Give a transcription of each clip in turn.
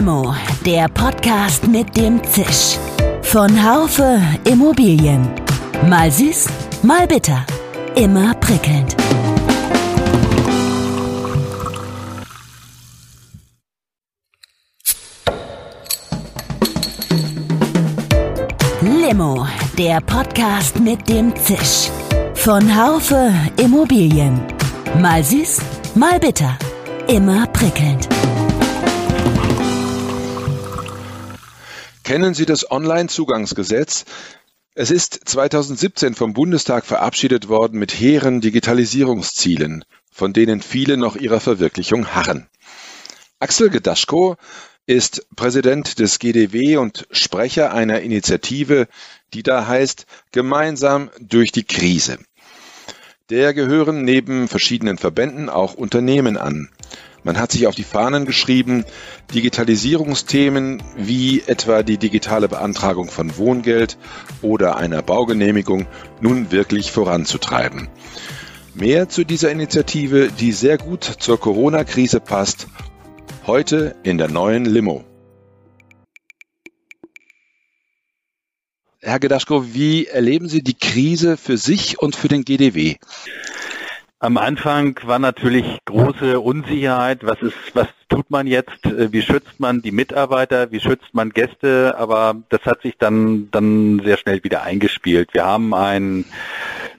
Limo, der Podcast mit dem Zisch. Von Haufe Immobilien. Mal süß, mal bitter. Immer prickelnd. Limo, der Podcast mit dem Zisch. Von Haufe Immobilien. Mal süß, mal bitter. Immer prickelnd. Kennen Sie das Online-Zugangsgesetz? Es ist 2017 vom Bundestag verabschiedet worden mit hehren Digitalisierungszielen, von denen viele noch ihrer Verwirklichung harren. Axel Gedaschko ist Präsident des GDW und Sprecher einer Initiative, die da heißt Gemeinsam durch die Krise. Der gehören neben verschiedenen Verbänden auch Unternehmen an. Man hat sich auf die Fahnen geschrieben, Digitalisierungsthemen wie etwa die digitale Beantragung von Wohngeld oder einer Baugenehmigung nun wirklich voranzutreiben. Mehr zu dieser Initiative, die sehr gut zur Corona-Krise passt, heute in der neuen Limo. Herr Gedaschko, wie erleben Sie die Krise für sich und für den GDW? Am Anfang war natürlich große Unsicherheit. Was ist, was tut man jetzt? Äh, wie schützt man die Mitarbeiter? Wie schützt man Gäste? Aber das hat sich dann, dann sehr schnell wieder eingespielt. Wir haben ein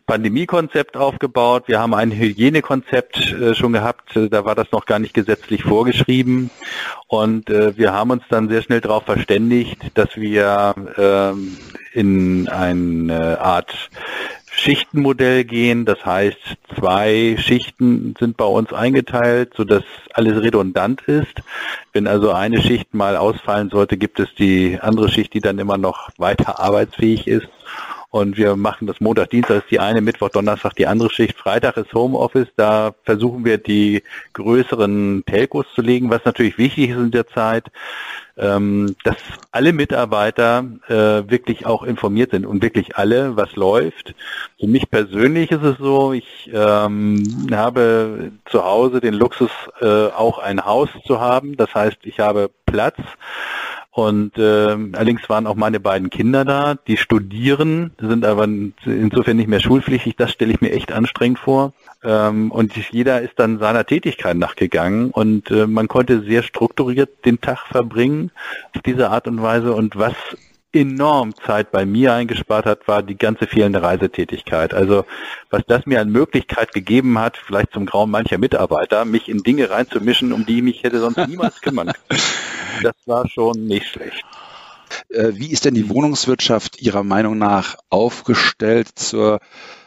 Pandemiekonzept aufgebaut. Wir haben ein Hygienekonzept äh, schon gehabt. Da war das noch gar nicht gesetzlich vorgeschrieben. Und äh, wir haben uns dann sehr schnell darauf verständigt, dass wir ähm, in eine Art Schichtenmodell gehen. Das heißt, zwei Schichten sind bei uns eingeteilt, sodass alles redundant ist. Wenn also eine Schicht mal ausfallen sollte, gibt es die andere Schicht, die dann immer noch weiter arbeitsfähig ist. Und wir machen das Montag, Dienstag ist die eine, Mittwoch, Donnerstag die andere Schicht. Freitag ist Homeoffice. Da versuchen wir die größeren Telcos zu legen, was natürlich wichtig ist in der Zeit, ähm, dass alle Mitarbeiter äh, wirklich auch informiert sind und wirklich alle, was läuft. Für mich persönlich ist es so, ich ähm, habe zu Hause den Luxus, äh, auch ein Haus zu haben. Das heißt, ich habe Platz und äh, allerdings waren auch meine beiden Kinder da, die studieren, sind aber insofern nicht mehr schulpflichtig. Das stelle ich mir echt anstrengend vor. Ähm, und jeder ist dann seiner Tätigkeit nachgegangen und äh, man konnte sehr strukturiert den Tag verbringen auf diese Art und Weise. Und was enorm Zeit bei mir eingespart hat, war die ganze fehlende Reisetätigkeit. Also was das mir an Möglichkeit gegeben hat, vielleicht zum Grauen mancher Mitarbeiter, mich in Dinge reinzumischen, um die ich mich hätte sonst niemals kümmern können. Das war schon nicht schlecht. Äh, wie ist denn die Wohnungswirtschaft Ihrer Meinung nach aufgestellt zur,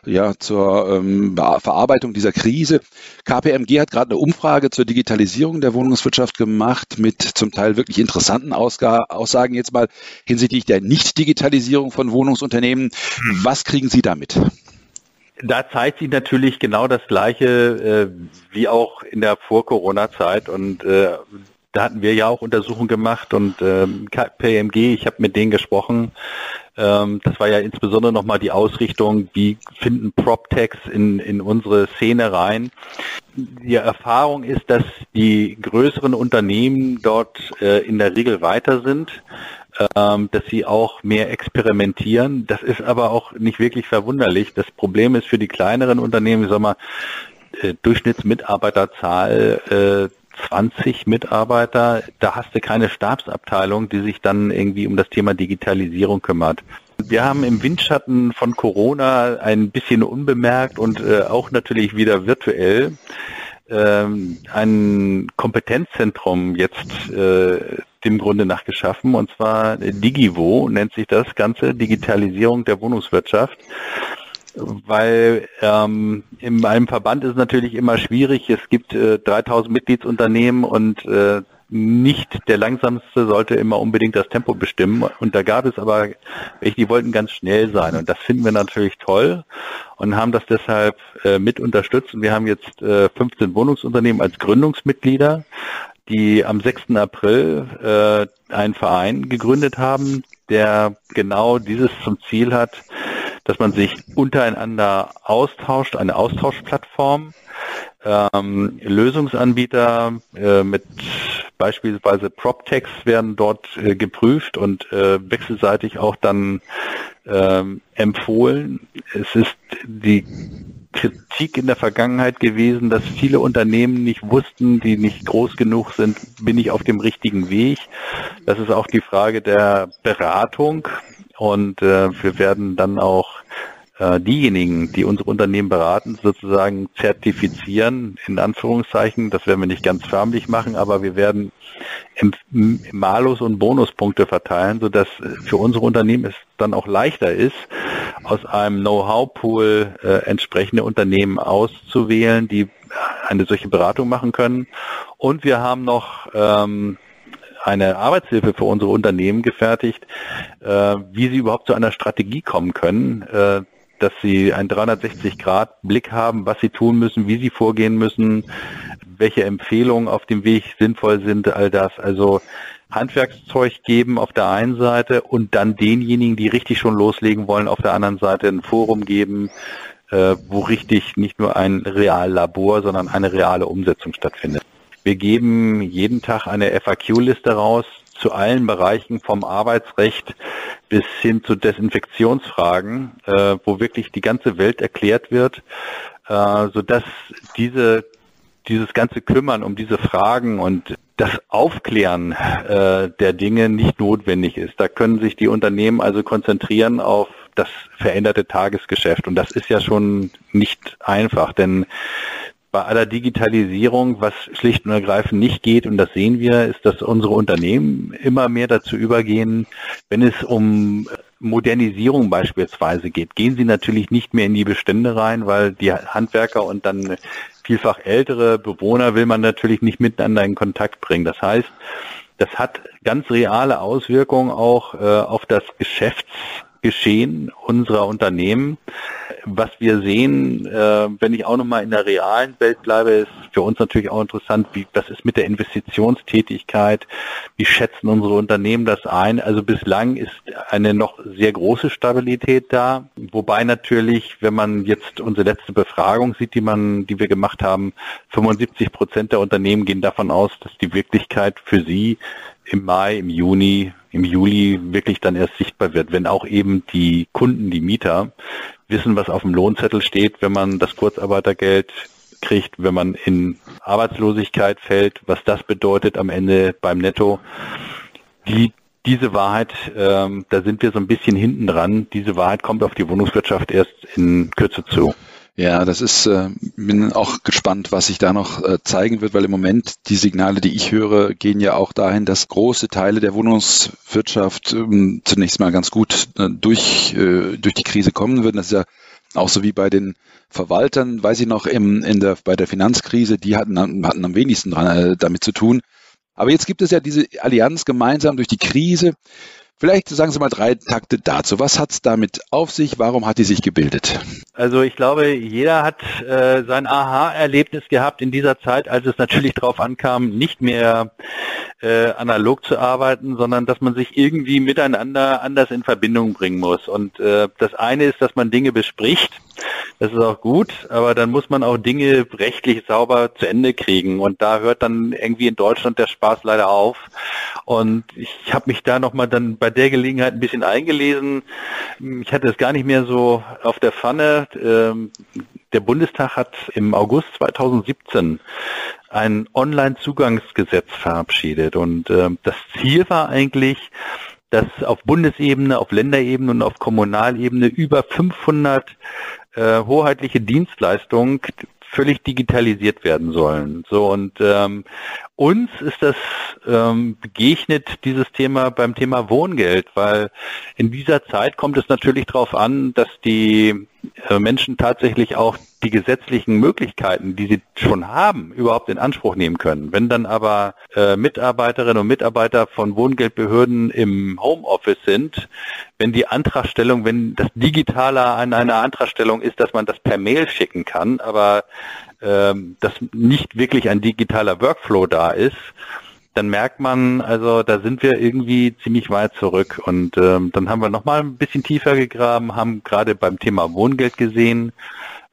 ja, zur ähm, Verarbeitung dieser Krise? KPMG hat gerade eine Umfrage zur Digitalisierung der Wohnungswirtschaft gemacht mit zum Teil wirklich interessanten Ausga Aussagen jetzt mal hinsichtlich der Nicht-Digitalisierung von Wohnungsunternehmen. Hm. Was kriegen Sie damit? da zeigt sich natürlich genau das Gleiche äh, wie auch in der Vor-Corona-Zeit und äh, da hatten wir ja auch Untersuchungen gemacht und ähm, PMG, ich habe mit denen gesprochen. Ähm, das war ja insbesondere nochmal die Ausrichtung, wie finden PropTechs in, in unsere Szene rein. Die Erfahrung ist, dass die größeren Unternehmen dort äh, in der Regel weiter sind, ähm, dass sie auch mehr experimentieren. Das ist aber auch nicht wirklich verwunderlich. Das Problem ist für die kleineren Unternehmen, ich sag mal, äh, Durchschnittsmitarbeiterzahl äh, 20 Mitarbeiter, da hast du keine Stabsabteilung, die sich dann irgendwie um das Thema Digitalisierung kümmert. Wir haben im Windschatten von Corona ein bisschen unbemerkt und äh, auch natürlich wieder virtuell ähm, ein Kompetenzzentrum jetzt äh, dem Grunde nach geschaffen. Und zwar Digivo nennt sich das Ganze, Digitalisierung der Wohnungswirtschaft weil ähm, in meinem Verband ist natürlich immer schwierig. Es gibt äh, 3000 Mitgliedsunternehmen und äh, nicht der langsamste sollte immer unbedingt das Tempo bestimmen. Und da gab es aber, die wollten ganz schnell sein. Und das finden wir natürlich toll und haben das deshalb äh, mit unterstützt. Und wir haben jetzt äh, 15 Wohnungsunternehmen als Gründungsmitglieder, die am 6. April äh, einen Verein gegründet haben, der genau dieses zum Ziel hat, dass man sich untereinander austauscht, eine Austauschplattform, ähm, Lösungsanbieter äh, mit beispielsweise PropTechs werden dort äh, geprüft und äh, wechselseitig auch dann ähm, empfohlen. Es ist die Kritik in der Vergangenheit gewesen, dass viele Unternehmen nicht wussten, die nicht groß genug sind, bin ich auf dem richtigen Weg. Das ist auch die Frage der Beratung. Und äh, wir werden dann auch äh, diejenigen, die unsere Unternehmen beraten, sozusagen zertifizieren, in Anführungszeichen. Das werden wir nicht ganz förmlich machen, aber wir werden Malus- und Bonuspunkte verteilen, sodass für unsere Unternehmen es dann auch leichter ist, aus einem Know-how-Pool äh, entsprechende Unternehmen auszuwählen, die eine solche Beratung machen können. Und wir haben noch ähm, eine Arbeitshilfe für unsere Unternehmen gefertigt, äh, wie sie überhaupt zu einer Strategie kommen können, äh, dass sie einen 360-Grad-Blick haben, was sie tun müssen, wie sie vorgehen müssen, welche Empfehlungen auf dem Weg sinnvoll sind, all das. Also Handwerkszeug geben auf der einen Seite und dann denjenigen, die richtig schon loslegen wollen, auf der anderen Seite ein Forum geben, äh, wo richtig nicht nur ein Reallabor, sondern eine reale Umsetzung stattfindet. Wir geben jeden Tag eine FAQ-Liste raus zu allen Bereichen vom Arbeitsrecht bis hin zu Desinfektionsfragen, äh, wo wirklich die ganze Welt erklärt wird, äh, sodass diese, dieses ganze Kümmern um diese Fragen und das Aufklären äh, der Dinge nicht notwendig ist. Da können sich die Unternehmen also konzentrieren auf das veränderte Tagesgeschäft. Und das ist ja schon nicht einfach, denn bei aller Digitalisierung, was schlicht und ergreifend nicht geht, und das sehen wir, ist, dass unsere Unternehmen immer mehr dazu übergehen, wenn es um Modernisierung beispielsweise geht, gehen sie natürlich nicht mehr in die Bestände rein, weil die Handwerker und dann vielfach ältere Bewohner will man natürlich nicht miteinander in Kontakt bringen. Das heißt, das hat ganz reale Auswirkungen auch äh, auf das Geschäftsgeschehen unserer Unternehmen. Was wir sehen, äh, wenn ich auch nochmal in der realen Welt bleibe, ist für uns natürlich auch interessant, wie was ist mit der Investitionstätigkeit, wie schätzen unsere Unternehmen das ein. Also bislang ist eine noch sehr große Stabilität da, wobei natürlich, wenn man jetzt unsere letzte Befragung sieht, die man, die wir gemacht haben, 75 Prozent der Unternehmen gehen davon aus, dass die Wirklichkeit für sie im Mai, im Juni, im Juli wirklich dann erst sichtbar wird, wenn auch eben die Kunden, die Mieter wissen, was auf dem Lohnzettel steht, wenn man das Kurzarbeitergeld kriegt, wenn man in Arbeitslosigkeit fällt, was das bedeutet am Ende beim Netto. Die, diese Wahrheit, ähm, da sind wir so ein bisschen hinten dran. Diese Wahrheit kommt auf die Wohnungswirtschaft erst in Kürze zu. Ja, das ist, äh, bin auch gespannt, was sich da noch äh, zeigen wird, weil im Moment die Signale, die ich höre, gehen ja auch dahin, dass große Teile der Wohnungswirtschaft ähm, zunächst mal ganz gut äh, durch, äh, durch die Krise kommen würden. Das ist ja auch so wie bei den Verwaltern, weiß ich noch, im, in der, bei der Finanzkrise, die hatten, hatten am wenigsten dran, äh, damit zu tun. Aber jetzt gibt es ja diese Allianz gemeinsam durch die Krise. Vielleicht sagen Sie mal drei Takte dazu. Was hat es damit auf sich? Warum hat die sich gebildet? Also ich glaube, jeder hat äh, sein Aha-Erlebnis gehabt in dieser Zeit, als es natürlich darauf ankam, nicht mehr äh, analog zu arbeiten, sondern dass man sich irgendwie miteinander anders in Verbindung bringen muss. Und äh, das eine ist, dass man Dinge bespricht. Das ist auch gut, aber dann muss man auch Dinge rechtlich sauber zu Ende kriegen. Und da hört dann irgendwie in Deutschland der Spaß leider auf. Und ich habe mich da nochmal dann bei der Gelegenheit ein bisschen eingelesen. Ich hatte es gar nicht mehr so auf der Pfanne. Ähm, der Bundestag hat im August 2017 ein Online-Zugangsgesetz verabschiedet. Und äh, das Ziel war eigentlich, dass auf Bundesebene, auf Länderebene und auf Kommunalebene über 500 äh, hoheitliche Dienstleistungen völlig digitalisiert werden sollen. So und ähm, uns ist das ähm, begegnet dieses Thema beim Thema Wohngeld, weil in dieser Zeit kommt es natürlich darauf an, dass die äh, Menschen tatsächlich auch die gesetzlichen Möglichkeiten, die sie schon haben, überhaupt in Anspruch nehmen können. Wenn dann aber äh, Mitarbeiterinnen und Mitarbeiter von Wohngeldbehörden im Homeoffice sind, wenn die Antragstellung, wenn das Digitale an einer Antragstellung ist, dass man das per Mail schicken kann, aber ähm, dass nicht wirklich ein digitaler Workflow da ist, dann merkt man, also da sind wir irgendwie ziemlich weit zurück. Und ähm, dann haben wir nochmal ein bisschen tiefer gegraben, haben gerade beim Thema Wohngeld gesehen,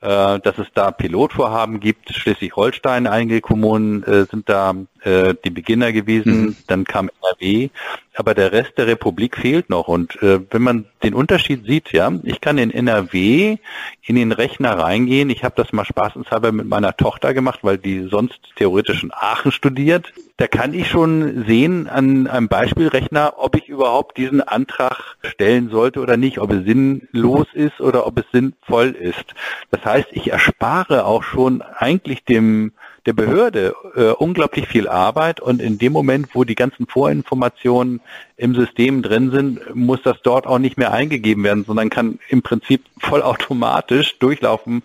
äh, dass es da Pilotvorhaben gibt. Schleswig-Holstein, einige Kommunen äh, sind da äh, die Beginner gewesen. Mhm. Dann kam NRW aber der Rest der Republik fehlt noch. Und äh, wenn man den Unterschied sieht, ja, ich kann in NRW in den Rechner reingehen. Ich habe das mal spaßenshalber mit meiner Tochter gemacht, weil die sonst theoretisch in Aachen studiert. Da kann ich schon sehen an einem Beispielrechner, ob ich überhaupt diesen Antrag stellen sollte oder nicht, ob es sinnlos ist oder ob es sinnvoll ist. Das heißt, ich erspare auch schon eigentlich dem der Behörde äh, unglaublich viel Arbeit und in dem Moment, wo die ganzen Vorinformationen im System drin sind, muss das dort auch nicht mehr eingegeben werden, sondern kann im Prinzip vollautomatisch durchlaufen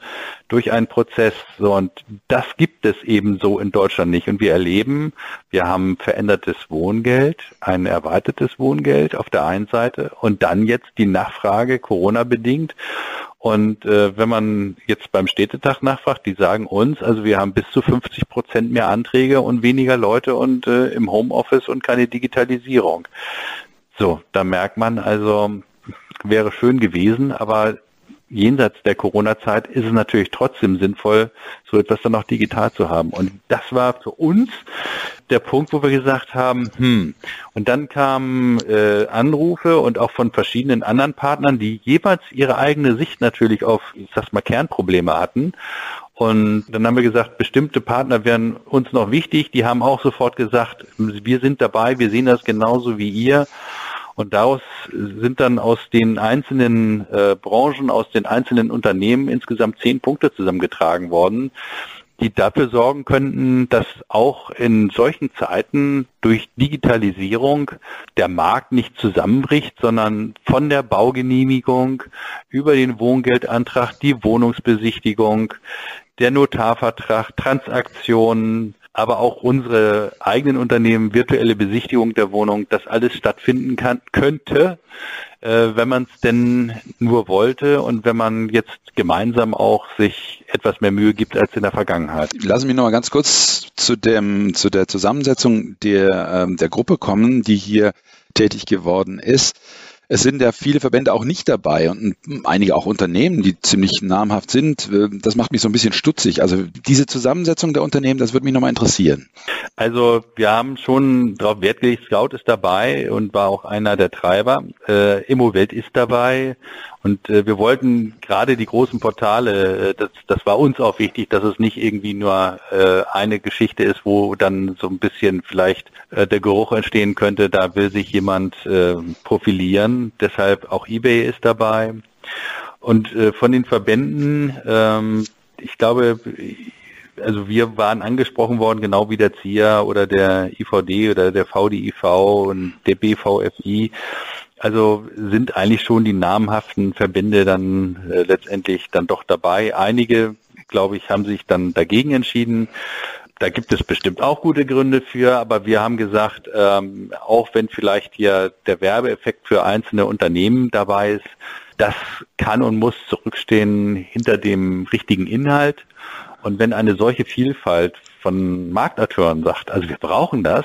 durch einen Prozess. So, und das gibt es eben so in Deutschland nicht. Und wir erleben, wir haben verändertes Wohngeld, ein erweitertes Wohngeld auf der einen Seite und dann jetzt die Nachfrage Corona bedingt. Und äh, wenn man jetzt beim Städtetag nachfragt, die sagen uns, also wir haben bis zu 50 Prozent mehr Anträge und weniger Leute und äh, im Homeoffice und keine Digitalisierung. So, da merkt man also, wäre schön gewesen, aber jenseits der Corona-Zeit ist es natürlich trotzdem sinnvoll, so etwas dann auch digital zu haben. Und das war für uns der Punkt, wo wir gesagt haben, hm, und dann kamen äh, Anrufe und auch von verschiedenen anderen Partnern, die jeweils ihre eigene Sicht natürlich auf, ich sag's mal, Kernprobleme hatten. Und dann haben wir gesagt, bestimmte Partner wären uns noch wichtig. Die haben auch sofort gesagt, wir sind dabei, wir sehen das genauso wie ihr. Und daraus sind dann aus den einzelnen äh, Branchen, aus den einzelnen Unternehmen insgesamt zehn Punkte zusammengetragen worden, die dafür sorgen könnten, dass auch in solchen Zeiten durch Digitalisierung der Markt nicht zusammenbricht, sondern von der Baugenehmigung über den Wohngeldantrag, die Wohnungsbesichtigung, der Notarvertrag, Transaktionen, aber auch unsere eigenen Unternehmen, virtuelle Besichtigung der Wohnung, das alles stattfinden kann, könnte, äh, wenn man es denn nur wollte und wenn man jetzt gemeinsam auch sich etwas mehr Mühe gibt als in der Vergangenheit. Lassen Sie mich noch ganz kurz zu dem zu der Zusammensetzung der ähm, der Gruppe kommen, die hier tätig geworden ist es sind ja viele Verbände auch nicht dabei und einige auch Unternehmen, die ziemlich namhaft sind. Das macht mich so ein bisschen stutzig. Also diese Zusammensetzung der Unternehmen, das würde mich nochmal interessieren. Also wir haben schon darauf Wert gelegt, Scout ist dabei und war auch einer der Treiber. Äh, Immowelt ist dabei und äh, wir wollten gerade die großen Portale, äh, das, das war uns auch wichtig, dass es nicht irgendwie nur äh, eine Geschichte ist, wo dann so ein bisschen vielleicht äh, der Geruch entstehen könnte, da will sich jemand äh, profilieren. Deshalb auch eBay ist dabei. Und äh, von den Verbänden, ähm, ich glaube, also wir waren angesprochen worden, genau wie der ZIA oder der IVD oder der VDIV und der BVFI. Also sind eigentlich schon die namhaften Verbände dann äh, letztendlich dann doch dabei. Einige, glaube ich, haben sich dann dagegen entschieden. Da gibt es bestimmt auch gute Gründe für, aber wir haben gesagt, ähm, auch wenn vielleicht hier der Werbeeffekt für einzelne Unternehmen dabei ist, das kann und muss zurückstehen hinter dem richtigen Inhalt. Und wenn eine solche Vielfalt von Marktakteuren sagt, also wir brauchen das,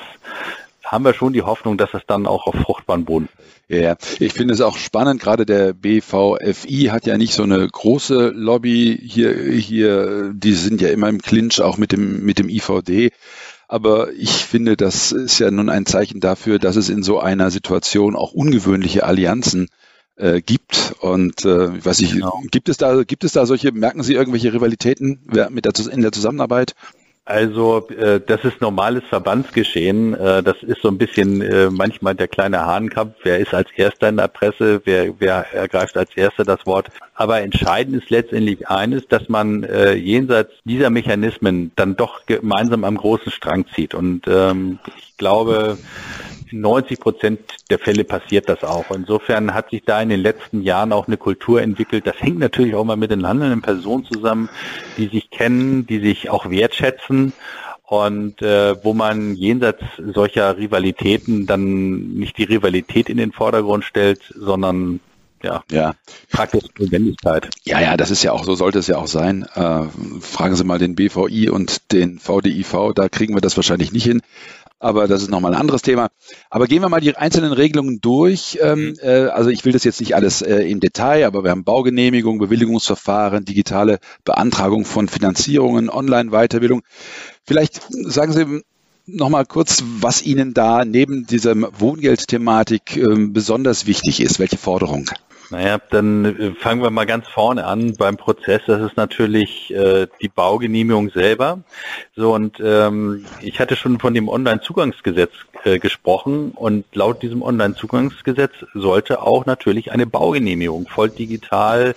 haben wir schon die Hoffnung, dass es dann auch auf fruchtbaren Boden ja, ich finde es auch spannend, gerade der BVFI hat ja nicht so eine große Lobby hier, hier, die sind ja immer im Clinch auch mit dem, mit dem IVD. Aber ich finde, das ist ja nun ein Zeichen dafür, dass es in so einer Situation auch ungewöhnliche Allianzen äh, gibt. Und äh, weiß ich, genau. gibt es da, gibt es da solche, merken Sie irgendwelche Rivalitäten mit der, in der Zusammenarbeit? Also äh, das ist normales Verbandsgeschehen. Äh, das ist so ein bisschen äh, manchmal der kleine Hahnkampf. Wer ist als Erster in der Presse? Wer, wer ergreift als Erster das Wort? Aber entscheidend ist letztendlich eines, dass man äh, jenseits dieser Mechanismen dann doch gemeinsam am großen Strang zieht. Und ähm, ich glaube, 90 Prozent der Fälle passiert das auch. Insofern hat sich da in den letzten Jahren auch eine Kultur entwickelt. Das hängt natürlich auch mal mit den handelnden Personen zusammen, die sich kennen, die sich auch wertschätzen und äh, wo man jenseits solcher Rivalitäten dann nicht die Rivalität in den Vordergrund stellt, sondern ja, ja. praktische Notwendigkeit. Ja, ja, das ist ja auch, so sollte es ja auch sein. Äh, fragen Sie mal den BVI und den VDIV, da kriegen wir das wahrscheinlich nicht hin. Aber das ist nochmal ein anderes Thema. Aber gehen wir mal die einzelnen Regelungen durch. Ähm, mhm. äh, also ich will das jetzt nicht alles äh, im Detail, aber wir haben Baugenehmigung, Bewilligungsverfahren, digitale Beantragung von Finanzierungen, Online-Weiterbildung. Vielleicht sagen Sie nochmal kurz, was Ihnen da neben dieser Wohngeldthematik äh, besonders wichtig ist. Welche Forderung? Naja, dann äh, fangen wir mal ganz vorne an beim Prozess. Das ist natürlich äh, die Baugenehmigung selber. So und ähm, ich hatte schon von dem Onlinezugangsgesetz äh, gesprochen und laut diesem Onlinezugangsgesetz sollte auch natürlich eine Baugenehmigung voll digital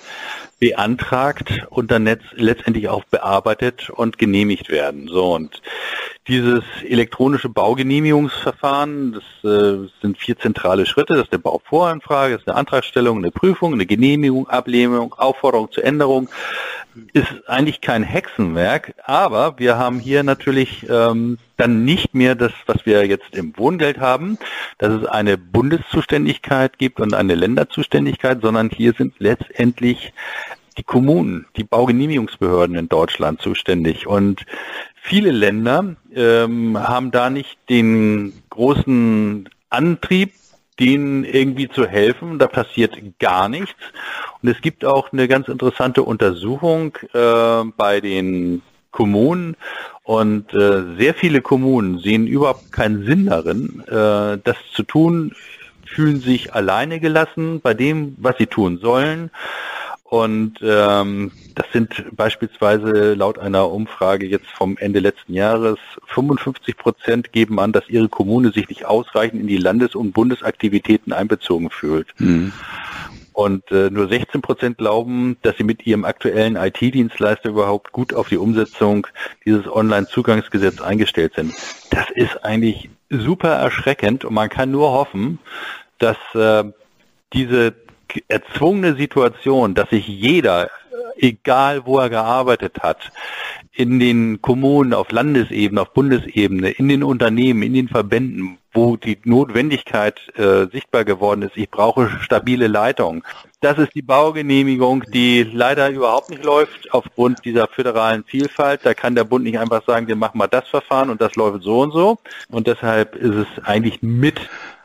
beantragt und dann letztendlich auch bearbeitet und genehmigt werden. So und dieses elektronische Baugenehmigungsverfahren, das äh, sind vier zentrale Schritte. Das ist eine Bauvoranfrage, das ist eine Antragstellung, eine Prüfung, eine Genehmigung, Ablehnung, Aufforderung zur Änderung. Ist eigentlich kein Hexenwerk, aber wir haben hier natürlich ähm, dann nicht mehr das, was wir jetzt im Wohngeld haben, dass es eine Bundeszuständigkeit gibt und eine Länderzuständigkeit, sondern hier sind letztendlich die Kommunen, die Baugenehmigungsbehörden in Deutschland zuständig. Und viele Länder ähm, haben da nicht den großen Antrieb, denen irgendwie zu helfen. Da passiert gar nichts. Und es gibt auch eine ganz interessante Untersuchung äh, bei den Kommunen. Und äh, sehr viele Kommunen sehen überhaupt keinen Sinn darin, äh, das zu tun, fühlen sich alleine gelassen bei dem, was sie tun sollen und ähm, das sind beispielsweise laut einer Umfrage jetzt vom Ende letzten Jahres 55 Prozent geben an, dass ihre Kommune sich nicht ausreichend in die Landes- und Bundesaktivitäten einbezogen fühlt. Mhm. Und äh, nur 16 Prozent glauben, dass sie mit ihrem aktuellen IT-Dienstleister überhaupt gut auf die Umsetzung dieses Online-Zugangsgesetzes eingestellt sind. Das ist eigentlich super erschreckend und man kann nur hoffen, dass äh, diese erzwungene Situation, dass sich jeder, egal wo er gearbeitet hat, in den Kommunen, auf Landesebene, auf Bundesebene, in den Unternehmen, in den Verbänden, wo die Notwendigkeit äh, sichtbar geworden ist, ich brauche stabile Leitung. Das ist die Baugenehmigung, die leider überhaupt nicht läuft aufgrund dieser föderalen Vielfalt. Da kann der Bund nicht einfach sagen, wir machen mal das Verfahren und das läuft so und so. Und deshalb ist es eigentlich mit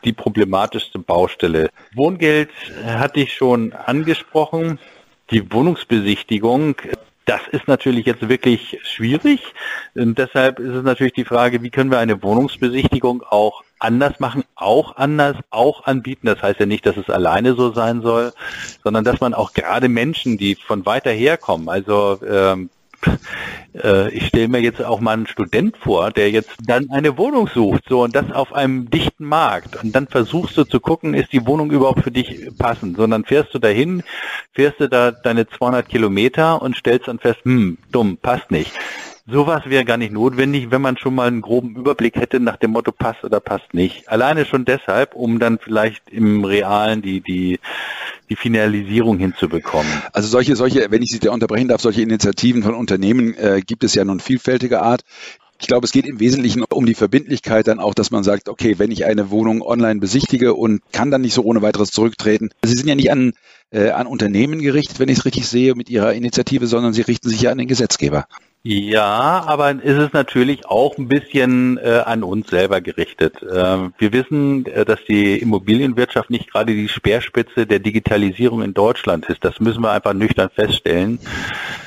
die problematischste Baustelle. Wohngeld hatte ich schon angesprochen. Die Wohnungsbesichtigung, das ist natürlich jetzt wirklich schwierig. Und deshalb ist es natürlich die Frage, wie können wir eine Wohnungsbesichtigung auch anders machen, auch anders, auch anbieten. Das heißt ja nicht, dass es alleine so sein soll, sondern dass man auch gerade Menschen, die von weiter her kommen, also ähm, äh, ich stelle mir jetzt auch mal einen Student vor, der jetzt dann eine Wohnung sucht, so und das auf einem dichten Markt. Und dann versuchst du zu gucken, ist die Wohnung überhaupt für dich passend. Sondern fährst du dahin, fährst du da deine 200 Kilometer und stellst dann fest, hm, dumm, passt nicht. Sowas wäre gar nicht notwendig, wenn man schon mal einen groben Überblick hätte nach dem Motto passt oder passt nicht. Alleine schon deshalb, um dann vielleicht im Realen die, die, die Finalisierung hinzubekommen. Also solche, solche, wenn ich Sie da unterbrechen darf, solche Initiativen von Unternehmen äh, gibt es ja nun vielfältiger Art. Ich glaube, es geht im Wesentlichen um die Verbindlichkeit dann auch, dass man sagt, okay, wenn ich eine Wohnung online besichtige und kann dann nicht so ohne weiteres zurücktreten. Sie sind ja nicht an, äh, an Unternehmen gerichtet, wenn ich es richtig sehe, mit Ihrer Initiative, sondern Sie richten sich ja an den Gesetzgeber. Ja, aber ist es natürlich auch ein bisschen äh, an uns selber gerichtet. Äh, wir wissen, äh, dass die Immobilienwirtschaft nicht gerade die Speerspitze der Digitalisierung in Deutschland ist. Das müssen wir einfach nüchtern feststellen.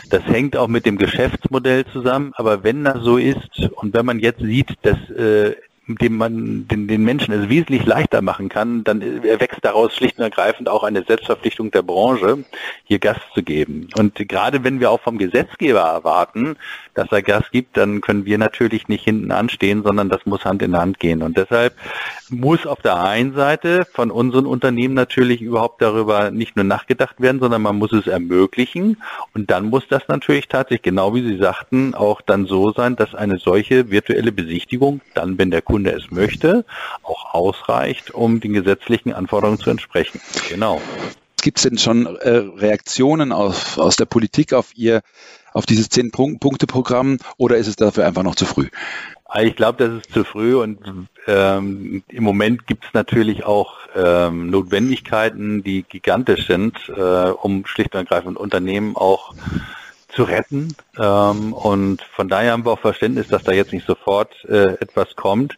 Das hängt auch mit dem Geschäftsmodell zusammen. Aber wenn das so ist und wenn man jetzt sieht, dass äh, dem man den, den Menschen es wesentlich leichter machen kann, dann erwächst daraus schlicht und ergreifend auch eine Selbstverpflichtung der Branche, hier Gas zu geben. Und gerade wenn wir auch vom Gesetzgeber erwarten, dass er Gas gibt, dann können wir natürlich nicht hinten anstehen, sondern das muss Hand in Hand gehen. Und deshalb muss auf der einen Seite von unseren Unternehmen natürlich überhaupt darüber nicht nur nachgedacht werden, sondern man muss es ermöglichen. Und dann muss das natürlich tatsächlich, genau wie Sie sagten, auch dann so sein, dass eine solche virtuelle Besichtigung dann, wenn der Kunde es möchte, auch ausreicht, um den gesetzlichen Anforderungen zu entsprechen. Genau. Gibt es denn schon äh, Reaktionen aus, aus der Politik auf Ihr auf dieses Zehn-Punkte-Programm oder ist es dafür einfach noch zu früh? Also ich glaube, das ist zu früh und ähm, im Moment gibt es natürlich auch ähm, Notwendigkeiten, die gigantisch sind, äh, um schlicht und ergreifend Unternehmen auch zu retten. Ähm, und von daher haben wir auch Verständnis, dass da jetzt nicht sofort äh, etwas kommt.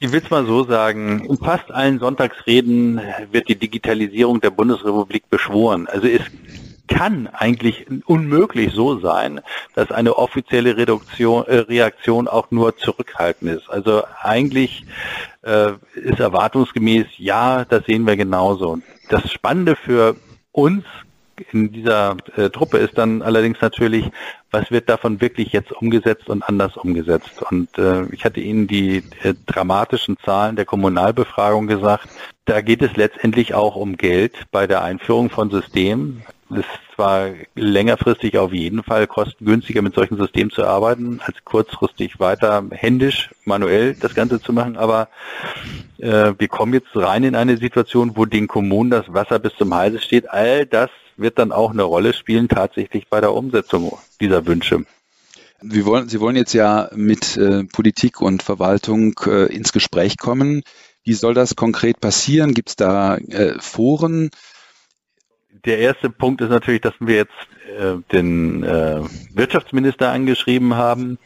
Ich will es mal so sagen, in fast allen Sonntagsreden wird die Digitalisierung der Bundesrepublik beschworen. Also es kann eigentlich unmöglich so sein, dass eine offizielle Reduktion, äh, Reaktion auch nur zurückhaltend ist. Also eigentlich äh, ist erwartungsgemäß, ja, das sehen wir genauso. Das Spannende für uns in dieser äh, Truppe ist dann allerdings natürlich, was wird davon wirklich jetzt umgesetzt und anders umgesetzt. Und äh, ich hatte Ihnen die äh, dramatischen Zahlen der Kommunalbefragung gesagt. Da geht es letztendlich auch um Geld bei der Einführung von Systemen. Es ist zwar längerfristig auf jeden Fall kostengünstiger mit solchen Systemen zu arbeiten, als kurzfristig weiter händisch, manuell das Ganze zu machen, aber äh, wir kommen jetzt rein in eine Situation, wo den Kommunen das Wasser bis zum Halse steht. All das wird dann auch eine Rolle spielen tatsächlich bei der Umsetzung dieser Wünsche. Sie wollen, Sie wollen jetzt ja mit äh, Politik und Verwaltung äh, ins Gespräch kommen. Wie soll das konkret passieren? Gibt es da äh, Foren? Der erste Punkt ist natürlich, dass wir jetzt äh, den äh, Wirtschaftsminister angeschrieben haben,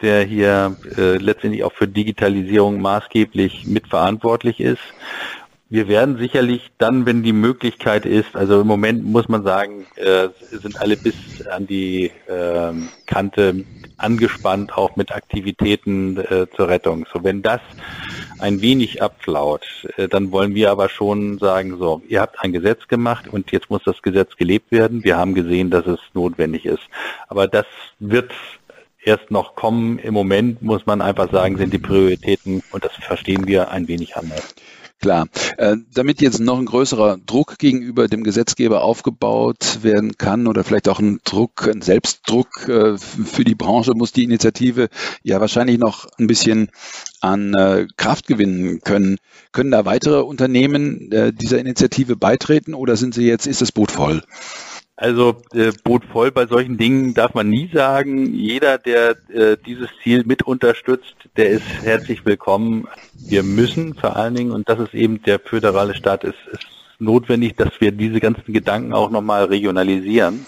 der hier äh, letztendlich auch für Digitalisierung maßgeblich mitverantwortlich ist wir werden sicherlich dann, wenn die Möglichkeit ist, also im Moment muss man sagen, äh, sind alle bis an die äh, Kante angespannt, auch mit Aktivitäten äh, zur Rettung. So, wenn das ein wenig abflaut, äh, dann wollen wir aber schon sagen, so, ihr habt ein Gesetz gemacht und jetzt muss das Gesetz gelebt werden. Wir haben gesehen, dass es notwendig ist. Aber das wird erst noch kommen. Im Moment muss man einfach sagen, sind die Prioritäten, und das verstehen wir, ein wenig anders. Klar. Äh, damit jetzt noch ein größerer Druck gegenüber dem Gesetzgeber aufgebaut werden kann oder vielleicht auch ein Druck, ein Selbstdruck äh, für die Branche, muss die Initiative ja wahrscheinlich noch ein bisschen an äh, Kraft gewinnen können. Können da weitere Unternehmen äh, dieser Initiative beitreten oder sind sie jetzt, ist das Boot voll? Also äh, Boot voll bei solchen Dingen darf man nie sagen. Jeder, der äh, dieses Ziel mit unterstützt, der ist herzlich willkommen. Wir müssen vor allen Dingen, und das ist eben der föderale Staat, ist, ist notwendig, dass wir diese ganzen Gedanken auch nochmal regionalisieren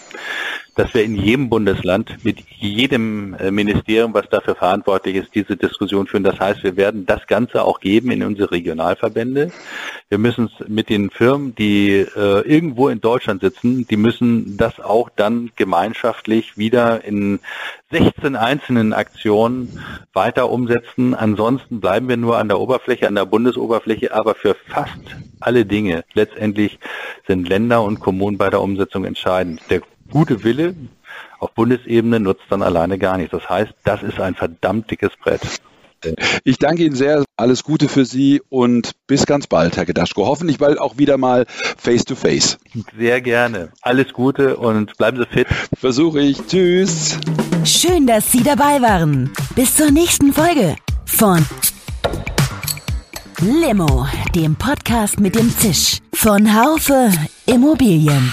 dass wir in jedem Bundesland mit jedem äh, Ministerium, was dafür verantwortlich ist, diese Diskussion führen. Das heißt, wir werden das Ganze auch geben in unsere Regionalverbände. Wir müssen es mit den Firmen, die äh, irgendwo in Deutschland sitzen, die müssen das auch dann gemeinschaftlich wieder in 16 einzelnen Aktionen weiter umsetzen. Ansonsten bleiben wir nur an der Oberfläche, an der Bundesoberfläche, aber für fast alle Dinge letztendlich sind Länder und Kommunen bei der Umsetzung entscheidend. Der gute Wille auf Bundesebene nutzt dann alleine gar nichts. Das heißt, das ist ein verdammt dickes Brett. Ich danke Ihnen sehr. Alles Gute für Sie und bis ganz bald, Herr Gedaschko. Hoffentlich bald auch wieder mal face to face. Sehr gerne. Alles Gute und bleiben Sie fit. Versuche ich. Tschüss. Schön, dass Sie dabei waren. Bis zur nächsten Folge von Limo, dem Podcast mit dem Zisch von Haufe Immobilien.